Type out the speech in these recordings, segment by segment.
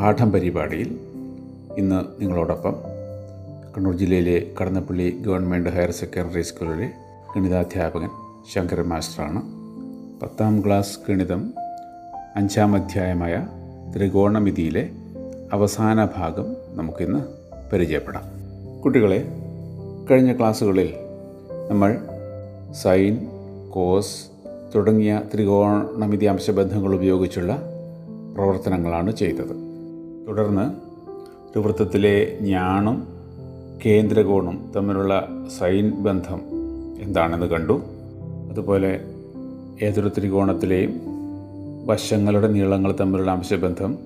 പാഠം പരിപാടിയിൽ ഇന്ന് നിങ്ങളോടൊപ്പം കണ്ണൂർ ജില്ലയിലെ കടന്നപ്പള്ളി ഗവൺമെന്റ് ഹയർ സെക്കൻഡറി സ്കൂളിലെ ഗണിതാധ്യാപകൻ ശങ്കരൻ മാസ്റ്ററാണ്. പത്താം ക്ലാസ് ഗണിതം അഞ്ചാം അധ്യായമായ ത്രികോണമിതിയിലെ അവസാന ഭാഗം നമുക്കിന്ന് പരിചയപ്പെടാം. കുട്ടികളെ കഴിഞ്ഞ ക്ലാസ്സുകളിൽ നമ്മൾ സൈൻ കോസ് തുടങ്ങിയ ത്രികോണമിതി അംശബന്ധങ്ങൾ ഉപയോഗിച്ചുള്ള പ്രവർത്തനങ്ങളാണ് ചെയ്തത്. തുടർന്ന് ഒരു വൃത്തത്തിലെ ഞാണും കേന്ദ്രകോണും തമ്മിലുള്ള സൈൻ ബന്ധം എന്താണെന്ന് കണ്ടു. അതുപോലെ ഏതൊരു ത്രികോണത്തിലെയും വശങ്ങളുടെ നീളങ്ങൾ തമ്മിലുള്ള അംശബന്ധം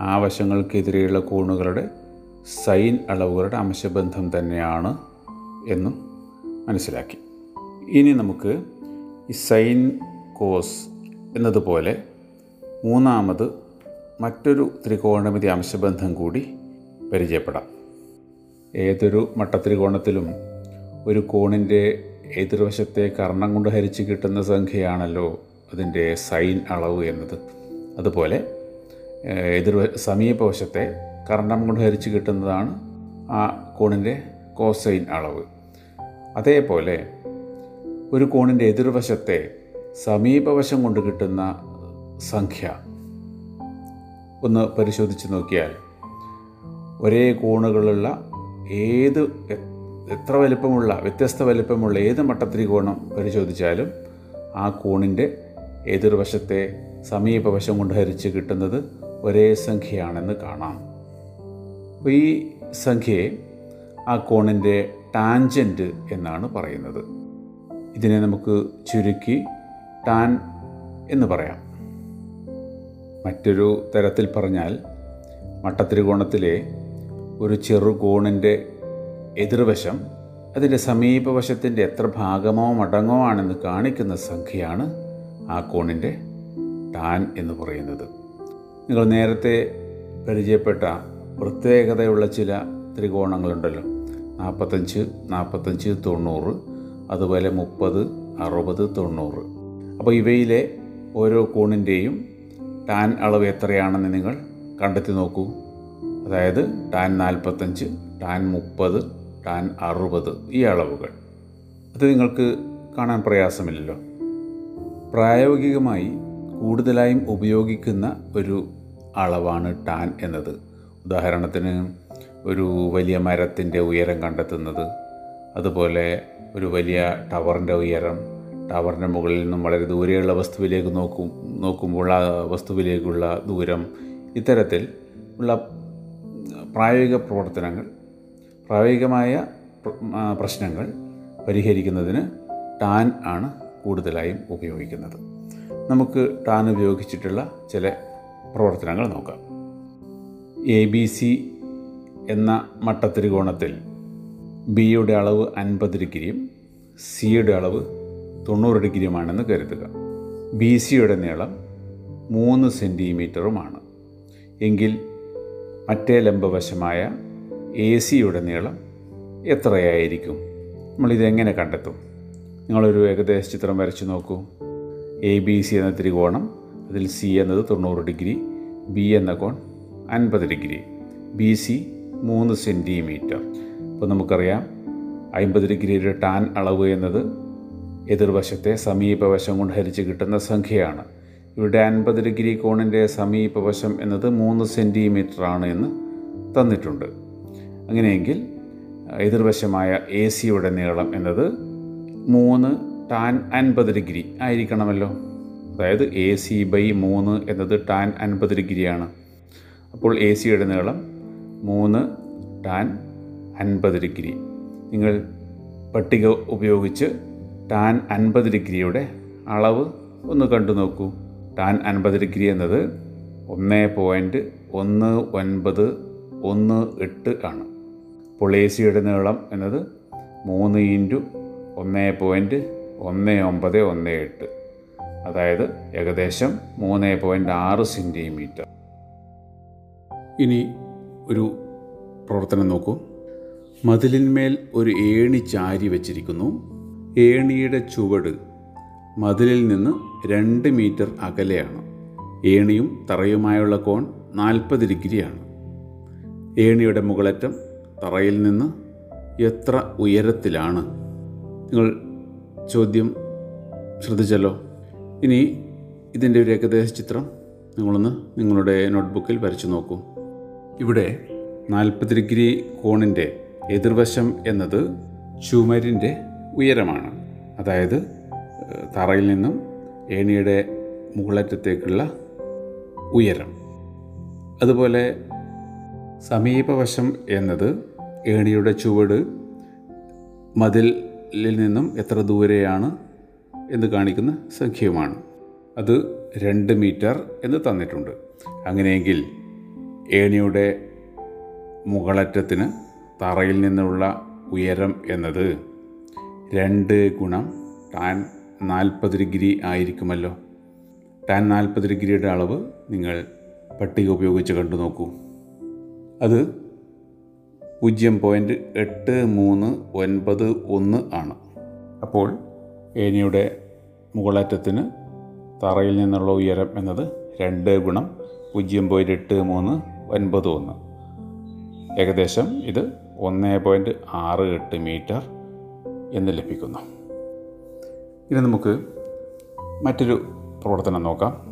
ആ വശങ്ങൾക്കെതിരെയുള്ള കോണുകളുടെ സൈൻ അളവുകളുടെ അംശബന്ധം തന്നെയാണ് എന്നും മനസ്സിലാക്കി. ഇനി നമുക്ക് ഈ സൈൻ കോസ് എന്നതുപോലെ മൂന്നാമത് മറ്റൊരു ത്രികോണമിതി അംശബന്ധം കൂടി പരിചയപ്പെടാം. ഏതൊരു മട്ടത്രികോണത്തിലും ഒരു കോണിന്റെ എതിർവശത്തെ കർണം കൊണ്ട് ഹരിച്ച് കിട്ടുന്ന സംഖ്യയാണല്ലോ അതിന്റെ സൈൻ അളവ് എന്നത്. അതുപോലെ എതിർ സമീപവശത്തെ കർണം കൊണ്ട് ഹരിച്ച് കിട്ടുന്നതാണ് ആ കോണിന്റെ കോസൈൻ അളവ്. അതേപോലെ ഒരു കോണിന്റെ എതിർവശത്തെ സമീപവശം കൊണ്ട് കിട്ടുന്ന സംഖ്യ ഒന്ന് പരിശോധിച്ച് നോക്കിയാൽ ഒരേ കോണുകളുള്ള ഏത് എത്ര വലിപ്പമുള്ള വ്യത്യസ്ത വലിപ്പമുള്ള ഏത് മട്ടത്രികോണം പരിശോധിച്ചാലും ആ കോണിന്റെ എതിർവശത്തെ സമീപവശം കൊണ്ട് ഹരിച്ച് കിട്ടുന്നത് ഒരേ സംഖ്യയാണെന്ന് കാണാം. അപ്പോൾ ഈ സംഖ്യയെ ആ കോണിന്റെ ടാൻജന്റ് എന്നാണ് പറയുന്നത്. ഇതിനെ നമുക്ക് ചുരുക്കി ടാൻ എന്ന് പറയാം. മറ്റൊരു തരത്തിൽ പറഞ്ഞാൽ മട്ടത്രികോണത്തിലെ ഒരു ചെറുകോണിന്റെ എതിർവശം അതിന്റെ സമീപവശത്തിന്റെ എത്ര ഭാഗമോ മടങ്ങോ ആണെന്ന് കാണിക്കുന്ന സംഖ്യയാണ് ആ കോണിന്റെ ടാൻ എന്ന് പറയുന്നത്. നിങ്ങൾ നേരത്തെ പരിചയപ്പെട്ട പ്രത്യേകതയുള്ള ചില ത്രികോണങ്ങളുണ്ടല്ലോ. നാൽപ്പത്തഞ്ച് നാൽപ്പത്തഞ്ച് തൊണ്ണൂറ് അതുപോലെ മുപ്പത് അറുപത് തൊണ്ണൂറ്. അപ്പോൾ ഇവയിലെ ഓരോ കോണിന്റെയും ടാൻ അളവ് എത്രയാണെന്ന് നിങ്ങൾ കണ്ടെത്തി നോക്കൂ. അതായത് ടാൻ നാൽപ്പത്തഞ്ച് ടാൻ മുപ്പത് ടാൻ അറുപത് ഈ അളവുകൾ. അത് നിങ്ങൾക്ക് കാണാൻ പ്രയാസമില്ലല്ലോ. പ്രായോഗികമായി കൂടുതലായും ഉപയോഗിക്കുന്ന ഒരു അളവാണ് ടാൻ എന്നത്. ഉദാഹരണത്തിന് ഒരു വലിയ മരത്തിന്റെ ഉയരം കണ്ടെത്തുന്നത് അതുപോലെ ഒരു വലിയ ടവറിന്റെ ഉയരം ടവറിന്റെ മുകളിൽ നിന്നും വളരെ ദൂരെയുള്ള വസ്തുവിലേക്ക് നോക്കും നോക്കുമ്പോൾ ആ വസ്തുവിലേക്കുള്ള ദൂരം ഇത്തരത്തിൽ ഉള്ള പ്രായോഗിക പ്രവർത്തനങ്ങൾ പ്രായോഗികമായ പ്രശ്നങ്ങൾ പരിഹരിക്കുന്നതിന് ടാൻ ആണ് കൂടുതലായും ഉപയോഗിക്കുന്നത്. നമുക്ക് ടാൻ ഉപയോഗിച്ചിട്ടുള്ള ചില പ്രവർത്തനങ്ങൾ നോക്കാം. എ ബി സി എന്ന മട്ടത്രികോണത്തിൽ ബിയുടെ അളവ് അൻപത് ഡിഗ്രിയും സിയുടെ അളവ് തൊണ്ണൂറ് ഡിഗ്രിയുമാണെന്ന് കരുതുക. ബി സിയുടെ നീളം മൂന്ന് സെന്റിമീറ്ററുമാണ് എങ്കിൽ മറ്റേ ലംബവശമായ എ സിയുടെ നീളം എത്രയായിരിക്കും? നമ്മളിതെങ്ങനെ കണ്ടെത്തും? നിങ്ങളൊരു ഏകദേശ ചിത്രം വരച്ചു നോക്കൂ. എ ബി സി എന്ന ത്രികോണം അതിൽ സി എന്നത് തൊണ്ണൂറ് ഡിഗ്രി ബി എന്ന കോൺ അൻപത് ഡിഗ്രി. ബി സി മൂന്ന് സെന്റിമീറ്റർ അപ്പോൾ നമുക്കറിയാം അമ്പത് ഡിഗ്രിയുടെ ടാൻ അളവ് എന്നത് എതിർവശത്തെ സമീപവശം കൊണ്ട് ഹരിച്ച് കിട്ടുന്ന സംഖ്യയാണ്. ഇവിടെ അൻപത് ഡിഗ്രി കോണിന്റെ സമീപവശം എന്നത് മൂന്ന് ആണ് എന്ന് തന്നിട്ടുണ്ട്. അങ്ങനെയെങ്കിൽ എതിർവശമായ എ സിയുടെ നീളം എന്നത് മൂന്ന് ടാൻ അൻപത് ഡിഗ്രി ആയിരിക്കണമല്ലോ. അതായത് എ സി ബൈ മൂന്ന് എന്നത് ടാൻ അൻപത് ഡിഗ്രിയാണ്. അപ്പോൾ എ സിയുടെ നീളം മൂന്ന് ടാൻ അൻപത് ഡിഗ്രി. നിങ്ങൾ പട്ടിക ഉപയോഗിച്ച് ടാൻ അൻപത് ഡിഗ്രിയുടെ അളവ് ഒന്ന് കണ്ടു നോക്കൂ. ടാൻ അൻപത് ഡിഗ്രി എന്നത് ഒന്ന് പോയിന്റ് ഒന്ന് ഒൻപത് ഒന്ന് എട്ട് ആണ്. പൊളേസിയുടെ നീളം എന്നത് മൂന്ന് ഇന്റു ഒന്ന് പോയിന്റ് ഒന്ന് ഒമ്പത് ഒന്ന് എട്ട്. അതായത് ഏകദേശം മൂന്ന് പോയിന്റ് ആറ് സെന്റിമീറ്റർ ഇനി ഒരു പ്രവർത്തനം നോക്കൂ. മതിലിന്മേൽ ഒരു ഏണി ചാരി വച്ചിരിക്കുന്നു. ഏണിയുടെ ചുവട് മതിലിൽ നിന്ന് രണ്ട് മീറ്റർ അകലെയാണ്. ഏണിയും തറയുമായുള്ള കോൺ നാൽപ്പത് ഡിഗ്രിയാണ്. ഏണിയുടെ മുകളറ്റം തറയിൽ നിന്ന് എത്ര ഉയരത്തിലാണ്? നിങ്ങൾ ചോദ്യം ശ്രദ്ധിച്ചല്ലോ? ഇനി ഇതിന്റെ ഒരു ഏകദേശ ചിത്രം നിങ്ങളൊന്ന് നിങ്ങളുടെ നോട്ട്ബുക്കിൽ വരച്ചു നോക്കൂ. ഇവിടെ നാൽപ്പത് ഡിഗ്രി കോണിന്റെ എതിർവശം എന്നത് ചുമരിന്റെ ഉയരമാണ്. അതായത് തറയിൽ നിന്നും ഏണിയുടെ മുകളറ്റത്തേക്കുള്ള ഉയരം. അതുപോലെ സമീപവശം എന്നത് ഏണിയുടെ ചുവട് മതിലിൽ നിന്നും എത്ര ദൂരെയാണ് എന്ന് കാണിക്കുന്ന സംഖ്യയുമാണ്. അത് രണ്ട് മീറ്റർ എന്ന് തന്നിട്ടുണ്ട്. അങ്ങനെയെങ്കിൽ ഏണിയുടെ മുകളറ്റത്തിന് തറയിൽ നിന്നുള്ള ഉയരം എന്നത് രണ്ട് ഗുണം ടാൻ നാൽപ്പത് ഡിഗ്രി ആയിരിക്കുമല്ലോ. ടാൻ നാൽപ്പത് ഡിഗ്രിയുടെ അളവ് നിങ്ങൾ പട്ടിക ഉപയോഗിച്ച് കണ്ടു നോക്കൂ. അത് പൂജ്യം പോയിന്റ് എട്ട് മൂന്ന് ഒൻപത് ഒന്ന് ആണ്. അപ്പോൾ ഏനിയുടെ മുകളറ്റത്തിന് തറയിൽ നിന്നുള്ള ഉയരം എന്നത് രണ്ട് ഗുണം പൂജ്യം പോയിന്റ് എട്ട് മൂന്ന് ഒൻപത് ഒന്ന്. ഏകദേശം ഇത് ഒന്ന് പോയിന്റ് ആറ് എട്ട് മീറ്റർ എന്ന് ലഭിക്കുന്നു. ഇനി നമുക്ക് മറ്റൊരു പ്രവർത്തനം നോക്കാം.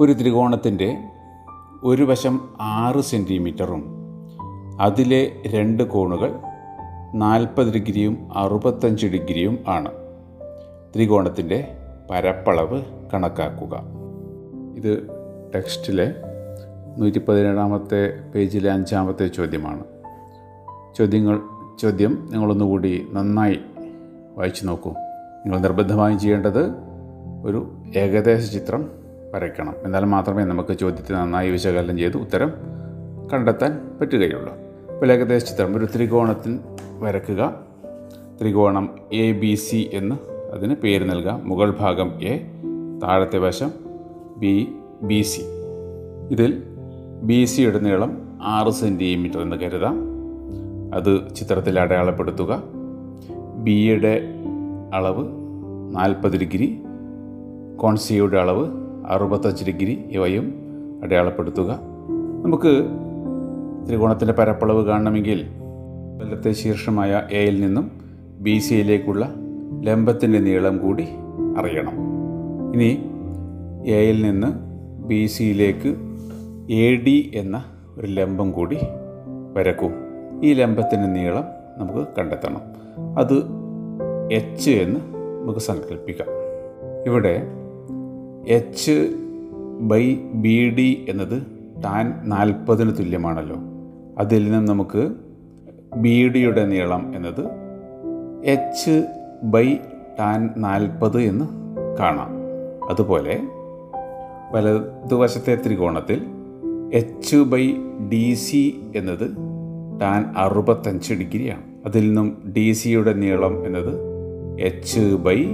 ഒരു ത്രികോണത്തിന്റെ ഒരു വശം ആറ് സെന്റിമീറ്ററും അതിലെ രണ്ട് കോണുകൾ നാൽപ്പത് ഡിഗ്രിയും അറുപത്തഞ്ച് ഡിഗ്രിയും ആണ്. ത്രികോണത്തിന്റെ പരപ്പളവ് കണക്കാക്കുക. ഇത് ടെക്സ്റ്റിലെ നൂറ്റി പതിനേഴാമത്തെ പേജിലെ അഞ്ചാമത്തെ ചോദ്യമാണ്. ചോദ്യങ്ങൾ ചോദ്യം നിങ്ങളൊന്നുകൂടി നന്നായി വായിച്ചു നോക്കൂ. നിങ്ങൾ നിർബന്ധമായും ചെയ്യേണ്ടത് ഒരു ഏകദേശ ചിത്രം വരയ്ക്കണം. എന്നാൽ മാത്രമേ നമുക്ക് ചോദ്യത്തെ നന്നായി വിശകലനം ചെയ്ത് ഉത്തരം കണ്ടെത്താൻ പറ്റുകയുള്ളൂ. അപ്പോൾ ഏകദേശ ചിത്രം ഒരു ത്രികോണത്തിന് വരയ്ക്കുക. ത്രികോണം എ ബി സി എന്ന് അതിന് പേര് നൽകുക. മുകൾ ഭാഗം എ താഴത്തെ വശം ബി ബി സി ഇതിൽ ബി സിയുടെ നീളം ആറ് സെന്റിമീറ്റർ എന്ന് കരുതാം. അത് ചിത്രത്തിൽ അടയാളപ്പെടുത്തുക. ബിയുടെ അളവ് നാൽപ്പത് ഡിഗ്രി കോൺസിയുടെ അളവ് അറുപത്തഞ്ച് ഡിഗ്രി ഇവയും അടയാളപ്പെടുത്തുക. നമുക്ക് ത്രികോണത്തിന്റെ പരപ്പളവ് കാണണമെങ്കിൽ കൊല്ലത്തെ ശീർഷമായ എയിൽ നിന്നും ബി സിയിലേക്കുള്ള ലംബത്തിന്റെ നീളം കൂടി അറിയണം. ഇനി എയിൽ നിന്ന് ബി സിയിലേക്ക് എ ഡി എന്ന ഒരു ലംബം കൂടി വരക്കൂ ഈ ലംബത്തിന്റെ നീളം നമുക്ക് കണ്ടെത്തണം. അത് എച്ച് എന്ന് നമുക്ക് സങ്കല്പിക്കാം ഇവിടെ എച്ച് ബൈ ബി ഡി എന്നത് ടാൻ നാൽപ്പതിന് തുല്യമാണല്ലോ. അതിൽ നിന്ന് നമുക്ക് ബി ഡിയുടെ നീളം എന്നത് എച്ച് ബൈ ടാൻ നാൽപ്പത് എന്ന് കാണാം. അതുപോലെ വലതുവശത്തെ ത്രികോണത്തിൽ എച്ച് ബൈ ഡി സി എന്നത് ടാൻ അറുപത്തഞ്ച് ഡിഗ്രിയാണ്. അതിൽ നിന്നും ഡി സിയുടെ നീളം എന്നത് എച്ച് ബൈ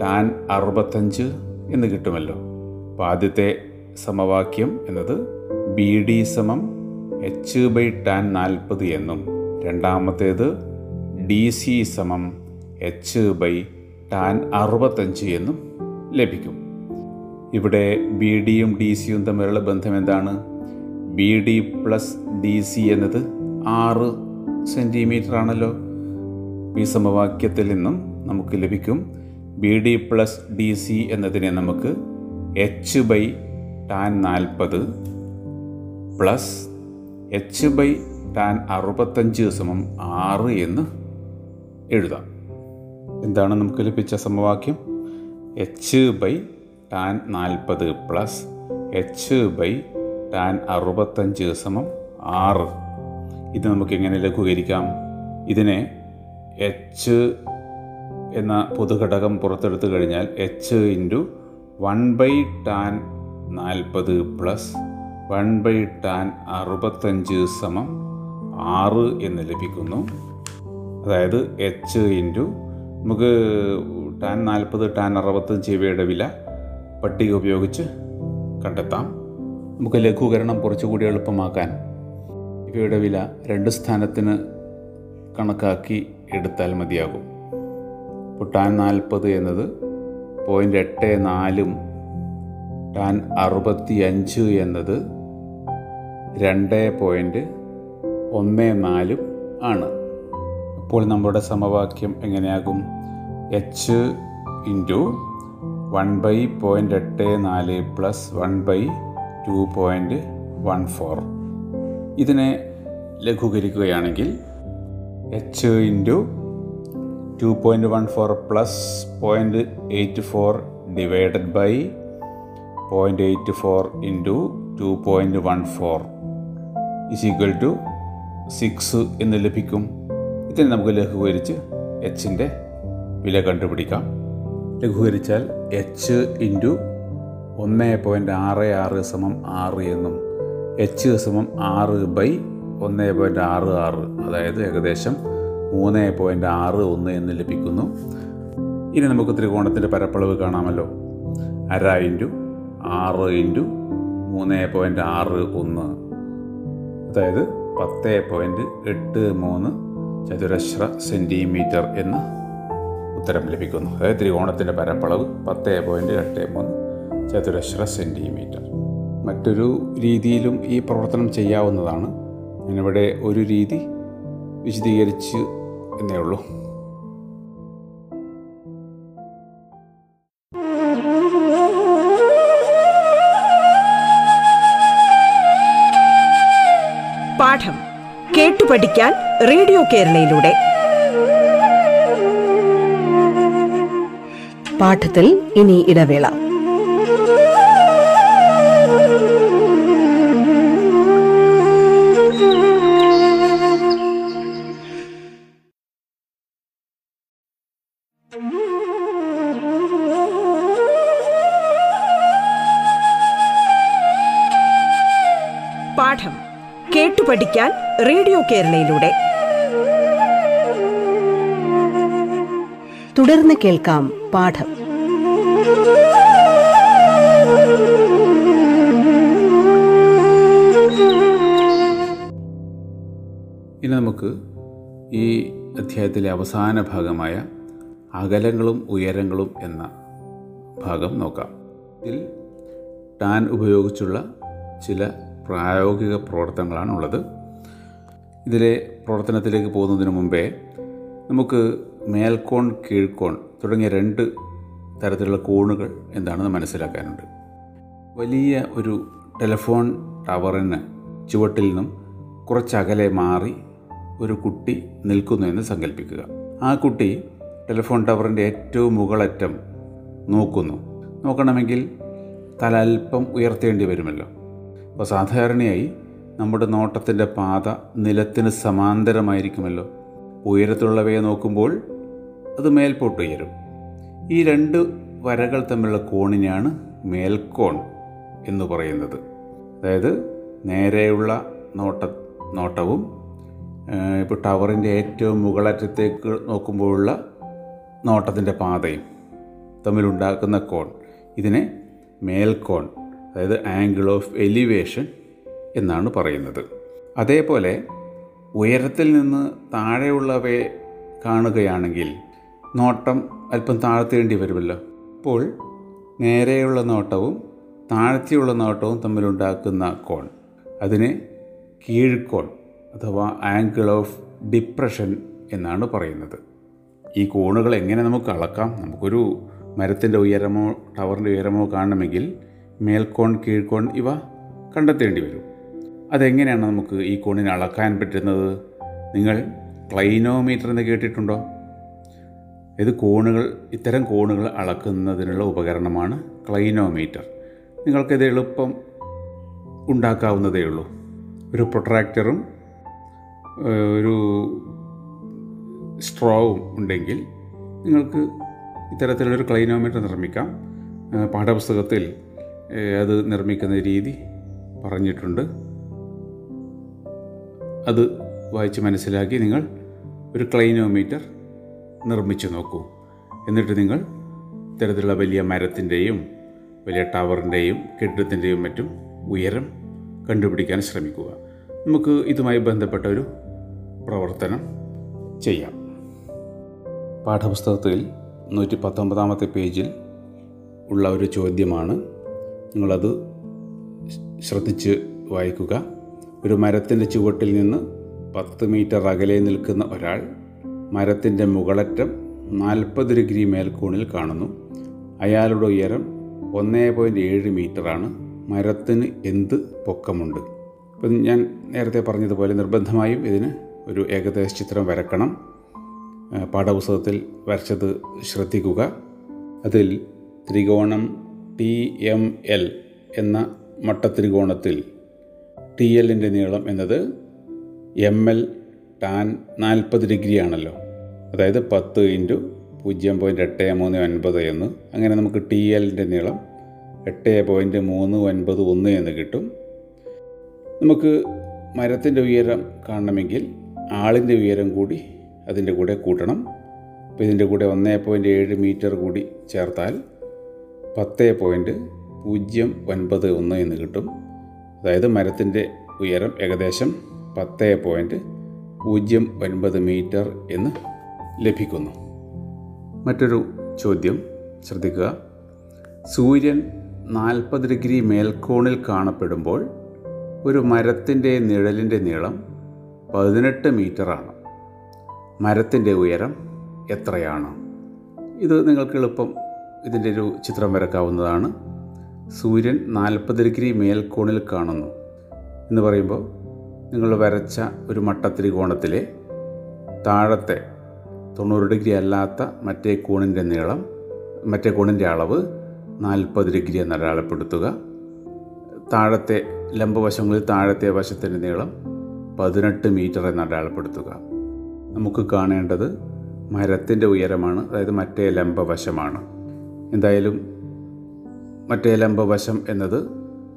ടാൻ അറുപത്തഞ്ച് എന്ന് കിട്ടുമല്ലോ. അപ്പോൾ ആദ്യത്തെ സമവാക്യം എന്നത് ബി ഡി സമം എച്ച് ബൈ ടാൻ നാൽപ്പത് എന്നും രണ്ടാമത്തേത് ഡി സി സമം എച്ച് ബൈ ടാൻ അറുപത്തഞ്ച് എന്നും ലഭിക്കും. ഇവിടെ ബി ഡിയും ഡി സിയും തമ്മിലുള്ള ബന്ധം എന്താണ്? B D plus D C എന്നത് ആറ് സെന്റിമീറ്റർ ആണല്ലോ ഈ സമവാക്യത്തിൽ നിന്നും നമുക്ക് ലഭിക്കും. B D plus D C എന്നതിനെ നമുക്ക് എച്ച് ബൈ ടാൻ നാൽപ്പത് പ്ലസ് എച്ച് ബൈ ടാൻ അറുപത്തഞ്ച് സമം ആറ് എന്ന് എഴുതാം. എന്താണ് നമുക്ക് ലഭിച്ച സമവാക്യം? എച്ച് ബൈ ടാൻ നാൽപ്പത് പ്ലസ് എച്ച് ബൈ ടാൻ അറുപത്തഞ്ച് സമം ആറ്. ഇത് നമുക്ക് എങ്ങനെ ലഘൂകരിക്കാം? ഇതിനെ എച്ച് എന്ന പൊതുഘടകം പുറത്തെടുത്തു കഴിഞ്ഞാൽ H into one by tan നാൽപ്പത് പ്ലസ് വൺ ബൈ ടാൻ അറുപത്തഞ്ച് സമം ആറ് എന്ന് ലഭിക്കുന്നു. അതായത് എച്ച് ഇന്റു നമുക്ക് ടാൻ നാൽപ്പത് ടാൻ അറുപത്തഞ്ച് ഇവയുടെ വില പട്ടിക ഉപയോഗിച്ച് കണ്ടെത്താം. നമുക്ക് ലഘൂകരണം കുറച്ചുകൂടി എളുപ്പമാക്കാൻ ഇവയുടെ വില രണ്ട് സ്ഥാനത്തിന് കണക്കാക്കി എടുത്താൽ മതിയാകും. ഇപ്പോൾ ടാൻ നാൽപ്പത് എന്നത് പോയിന്റ് എട്ട് നാലും ടാൻ അറുപത്തി അഞ്ച് എന്നത് രണ്ട് പോയിന്റ് ഒന്ന് നാലും ആണ്. അപ്പോൾ നമ്മുടെ സമവാക്യം എങ്ങനെയാകും? H into one by point എട്ട് നാല് plus one by two point one four ഇതിനെ ലഘൂകരിക്കുകയാണെങ്കിൽ H into two point one four plus point eight four divided by point eight four into two point one four is equal to six എന്ന് ലഭിക്കും ഇതിനെ നമുക്ക് ലഘൂകരിച്ച് എച്ചിന്റെ വില കണ്ടുപിടിക്കാം ലഘൂകരിച്ചാൽ എച്ച് ഇന്റു ഒന്ന് പോയിന്റ് ആറ് ആറ് സമം ആറ് എന്നും എച്ച് സമം ആറ് ബൈ ഒന്ന് പോയിന്റ് ആറ് ആറ്. അതായത് ഏകദേശം മൂന്ന് പോയിന്റ് ആറ് ഒന്ന് എന്ന് ലഭിക്കുന്നു. ഇനി നമുക്ക് ത്രികോണത്തിന്റെ പരപ്പളവ് കാണാമല്ലോ. അര ഇന്റു ആറ് ഇന്റു മൂന്ന് പോയിന്റ് ആറ് ഒന്ന്. അതായത് പത്ത് പോയിന്റ് എട്ട് മൂന്ന് ചതുരശ്ര സെന്റിമീറ്റർ എന്ന് ഉത്തരം ലഭിക്കുന്നു. അതായത് ത്രികോണത്തിന്റെ പരപ്പളവ് പത്ത് പോയിന്റ് എട്ട് മൂന്ന് ചതുരശ്ര സെന്റിമീറ്റർ മറ്റൊരു രീതിയിലും ഈ പ്രവർത്തനം ചെയ്യാവുന്നതാണ്. ഞാനിവിടെ ഒരു രീതി വിശദീകരിച്ച് എന്നേ ഉള്ളൂ. പാഠം കേട്ടു പഠിക്കാൻ റേഡിയോ കേരളയിലൂടെ. പാഠത്തിൽ ഇനി ഇടവേള. കേട്ടു പഠിക്കാൻ റേഡിയോ കേരളയിലൂടെ. തുടർന്ന് കേൾക്കാം പാഠം. ഇനി നമുക്ക് ഈ അധ്യായത്തിലെ അവസാന ഭാഗമായ അകലങ്ങളും ഉയരങ്ങളും എന്ന ഭാഗം നോക്കാം. ഇതിൽ ടാൻ ഉപയോഗിച്ചുള്ള ചില പ്രായോഗിക പ്രവർത്തനങ്ങളാണുള്ളത്. ഇതിലെ പ്രവർത്തനത്തിലേക്ക് പോകുന്നതിന് മുമ്പേ നമുക്ക് മേൽക്കോൺ കീഴ്ക്കോൺ തുടങ്ങിയ രണ്ട് തരത്തിലുള്ള കോണുകൾ എന്താണെന്ന് മനസ്സിലാക്കാനുണ്ട്. വലിയ ഒരു ടെലിഫോൺ ടവറിന് ചുവട്ടിൽ നിന്നും കുറച്ചകലെ മാറി ഒരു കുട്ടി നിൽക്കുന്നു എന്ന് സങ്കല്പിക്കുക ആ കുട്ടി ടെലിഫോൺ ടവറിന്റെ ഏറ്റവും മുകളറ്റം നോക്കുന്നു. നോക്കണമെങ്കിൽ തല അല്പം ഉയർത്തേണ്ടി വരുമല്ലോ. അപ്പോൾ സാധാരണയായി നമ്മുടെ നോട്ടത്തിന്റെ പാത നിലത്തിന് സമാന്തരമായിരിക്കുമല്ലോ. ഉയരത്തിലുള്ളവയെ നോക്കുമ്പോൾ അത് മേൽപോട്ട് ഉയരും. ഈ രണ്ട് വരകൾ തമ്മിലുള്ള കോണിനെയാണ് മേൽക്കോൺ എന്ന് പറയുന്നത്. അതായത് നേരെയുള്ള നോട്ട നോട്ടവും ഇപ്പോൾ ടവറിന്റെ ഏറ്റവും മുകളറ്റത്തേക്ക് നോക്കുമ്പോഴുള്ള നോട്ടത്തിന്റെ പാതയും തമ്മിലുണ്ടാക്കുന്ന കോൺ. ഇതിനെ മേൽക്കോൺ അതായത് ആംഗിൾ ഓഫ് എലിവേഷൻ എന്നാണ് പറയുന്നത്. അതേപോലെ ഉയരത്തിൽ നിന്ന് താഴെയുള്ളവയെ കാണുകയാണെങ്കിൽ നോട്ടം അല്പം താഴ്ത്തേണ്ടി വരുമല്ലോ. അപ്പോൾ നേരെയുള്ള നോട്ടവും താഴ്ത്തിയുള്ള നോട്ടവും തമ്മിലുണ്ടാക്കുന്ന കോൺ അതിന് കീഴ്ക്കോൺ അഥവാ ആംഗിൾ ഓഫ് ഡിപ്രഷൻ എന്നാണ് പറയുന്നത്. ഈ കോണുകൾ എങ്ങനെ നമുക്ക് അളക്കാം? നമുക്കൊരു മരത്തിന്റെ ഉയരമോ ടവറിന്റെ ഉയരമോ കാണണമെങ്കിൽ മേൽക്കോൺ കീഴ്ക്കോൺ ഇവ കണ്ടെത്തേണ്ടി വരും. അതെങ്ങനെയാണ് നമുക്ക് ഈ കോണിനെ അളക്കാൻ പറ്റുന്നത്? നിങ്ങൾ ക്ലൈനോമീറ്റർ എന്ന് കേട്ടിട്ടുണ്ടോ? ഇത് കോണുകൾ ഇത്തരം കോണുകൾ അളക്കുന്നതിനുള്ള ഉപകരണമാണ് ക്ലൈനോമീറ്റർ. നിങ്ങൾക്കിത് എളുപ്പം ഉണ്ടാക്കാവുന്നതേ ഉള്ളൂ. ഒരു പ്രൊട്രാക്ടറും ഒരു സ്ട്രോവും ഉണ്ടെങ്കിൽ നിങ്ങൾക്ക് ഇത്തരത്തിലൊരു ക്ലൈനോമീറ്റർ നിർമ്മിക്കാം. പാഠപുസ്തകത്തിൽ അത് നിർമ്മിക്കുന്ന രീതി പറഞ്ഞിട്ടുണ്ട്. അത് വായിച്ച് മനസ്സിലാക്കി നിങ്ങൾ ഒരു ക്ലൈനോമീറ്റർ നിർമ്മിച്ചു നോക്കൂ. എന്നിട്ട് നിങ്ങൾ ഇത്തരത്തിലുള്ള വലിയ മരത്തിന്റെയും വലിയ ടവറിന്റെയും കെട്ടിടത്തിന്റെയും മറ്റും ഉയരം കണ്ടുപിടിക്കാൻ ശ്രമിക്കുക. നമുക്ക് ഇതുമായി ബന്ധപ്പെട്ട ഒരു പ്രവർത്തനം ചെയ്യാം. പാഠപുസ്തകത്തിൽ നൂറ്റി പത്തൊമ്പതാമത്തെ പേജിൽ ഉള്ള ഒരു ചോദ്യമാണ് നിങ്ങളത് ശ്രദ്ധിച്ച് വായിക്കുക. ഒരു മരത്തിന്റെ ചുവട്ടിൽ നിന്ന് പത്ത് മീറ്റർ അകലെ നിൽക്കുന്ന ഒരാൾ മരത്തിന്റെ മുകളറ്റം നാൽപ്പത് ഡിഗ്രി മേൽക്കൂണിൽ കാണുന്നു. അയാളുടെ ഉയരം ഒന്നേ പോയിന്റ് ഏഴ് മീറ്ററാണ് മരത്തിന് എന്ത് പൊക്കമുണ്ട്? ഇപ്പം ഞാൻ നേരത്തെ പറഞ്ഞതുപോലെ നിർബന്ധമായും ഇതിന് ഒരു ഏകദേശ ചിത്രം വരക്കണം. പാഠപുസ്തകത്തിൽ വരച്ചത് ശ്രദ്ധിക്കുക. അതിൽ ത്രികോണം ടി എം എൽ എന്ന മട്ടത്രികോണത്തിൽ ടി എല്ലിന്റെ നീളം എന്നത് എം എൽ ടാൻ നാൽപ്പത് ഡിഗ്രി ആണല്ലോ അതായത് പത്ത് ഇന്റു പൂജ്യം പോയിന്റ് എട്ട് മൂന്ന് ഒൻപത് എന്ന്. അങ്ങനെ നമുക്ക് ടി എല്ലിന്റെ നീളം എട്ട് പോയിന്റ് മൂന്ന് ഒൻപത് ഒന്ന് എന്ന് കിട്ടും. നമുക്ക് മരത്തിന്റെ ഉയരം കാണണമെങ്കിൽ ആളിന്റെ ഉയരം കൂടി അതിന്റെ കൂടെ കൂട്ടണം. അപ്പോൾ ഇതിന്റെ കൂടെ ഒന്നേ പോയിന്റ് ഏഴ് മീറ്റർ കൂടി ചേർത്താൽ പത്ത് പോയിന്റ് പൂജ്യം ഒൻപത് ഒന്ന് എന്ന് കിട്ടും. അതായത് മരത്തിന്റെ ഉയരം ഏകദേശം പത്ത് പോയിന്റ് പൂജ്യം ഒൻപത് മീറ്റർ എന്ന് ലഭിക്കുന്നു. മറ്റൊരു ചോദ്യം ശ്രദ്ധിക്കുക. സൂര്യൻ നാൽപ്പത് ഡിഗ്രി മേൽക്കോണിൽ കാണപ്പെടുമ്പോൾ ഒരു മരത്തിന്റെ നിഴലിന്റെ നീളം പതിനെട്ട് മീറ്ററാണ്. മരത്തിന്റെ ഉയരം എത്രയാണ്? ഇത് നിങ്ങൾക്ക് എളുപ്പം ഇതിന്റെ ഒരു ചിത്രം വരക്കാവുന്നതാണ്. സൂര്യൻ നാൽപ്പത് ഡിഗ്രി മേൽക്കോണിൽ കാണുന്നു എന്ന് പറയുമ്പോൾ നിങ്ങൾ വരച്ച ഒരു മട്ടത്രികോണത്തിലെ താഴത്തെ തൊണ്ണൂറ് ഡിഗ്രി അല്ലാത്ത മറ്റേ കോണിന്റെ നീളം മറ്റേ കോണിന്റെ അളവ് നാൽപ്പത് ഡിഗ്രി എന്ന് അടയാളപ്പെടുത്തുക. താഴത്തെ ലംബവശങ്ങളിൽ താഴത്തെ വശത്തിന്റെ നീളം പതിനെട്ട് മീറ്റർ എന്ന് അടയാളപ്പെടുത്തുക. നമുക്ക് കാണേണ്ടത് മരത്തിന്റെ ഉയരമാണ് അതായത് മറ്റേ ലംബവശമാണ് എന്തായാലും മറ്റേ ലംബവശം എന്നത്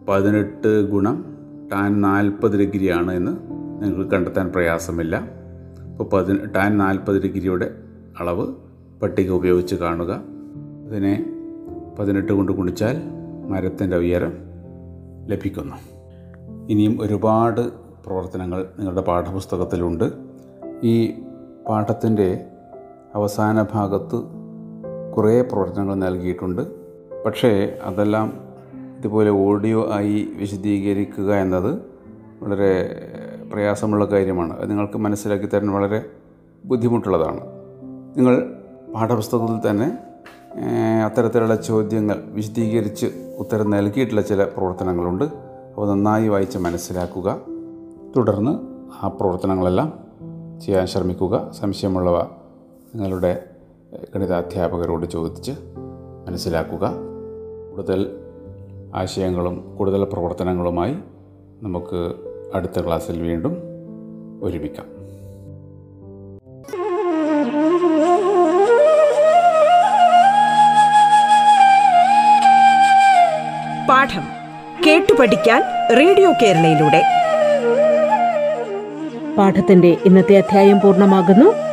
പതിനെട്ട് ഗുണം ടാൻ നാൽപ്പത് ഡിഗ്രിയാണ് എന്ന് നിങ്ങൾക്ക് കണ്ടെത്താൻ പ്രയാസമില്ല. അപ്പോൾ പതി ടാൻ നാൽപ്പത് ഡിഗ്രിയുടെ അളവ് പട്ടിക ഉപയോഗിച്ച് കാണുക. അതിനെ പതിനെട്ട് കൊണ്ട് ഗുണിച്ചാൽ മരത്തിന്റെ ഉയരം ലഭിക്കുന്നു. ഇനിയും ഒരുപാട് പ്രവർത്തനങ്ങൾ നിങ്ങളുടെ പാഠപുസ്തകത്തിലുണ്ട്. ഈ പാഠത്തിന്റെ അവസാന ഭാഗത്ത് കുറേ പ്രവർത്തനങ്ങൾ നൽകിയിട്ടുണ്ട്. പക്ഷേ അതെല്ലാം ഇതുപോലെ ഓഡിയോ ആയി വിശദീകരിക്കുക എന്നത് വളരെ പ്രയാസമുള്ള കാര്യമാണ്. അത് നിങ്ങൾക്ക് മനസ്സിലാക്കി തരാൻ വളരെ ബുദ്ധിമുട്ടുള്ളതാണ്. നിങ്ങൾ പാഠപുസ്തകത്തിൽ തന്നെ അത്തരത്തിലുള്ള ചോദ്യങ്ങൾ വിശദീകരിച്ച് ഉത്തരം നൽകിയിട്ടുള്ള ചില പ്രവർത്തനങ്ങളുണ്ട്. അപ്പോൾ നന്നായി വായിച്ച് മനസ്സിലാക്കുക. തുടർന്ന് ആ പ്രവർത്തനങ്ങളെല്ലാം ചെയ്യാൻ ശ്രമിക്കുക. സംശയമുള്ളവ നിങ്ങളുടെ ഗണിതാധ്യാപകരോട് ചോദിച്ച് മനസ്സിലാക്കുക. കൂടുതൽ ആശയങ്ങളും കൂടുതൽ പ്രവർത്തനങ്ങളുമായി നമുക്ക് അടുത്ത ക്ലാസ്സിൽ വീണ്ടും ഒരുമിക്കാം. പാഠം കേട്ടു പഠിക്കാൻ റേഡിയോ കേരളയിലൂടെ. പാഠത്തിന്റെ ഇന്നത്തെ അധ്യായം പൂർണമാകുന്നു.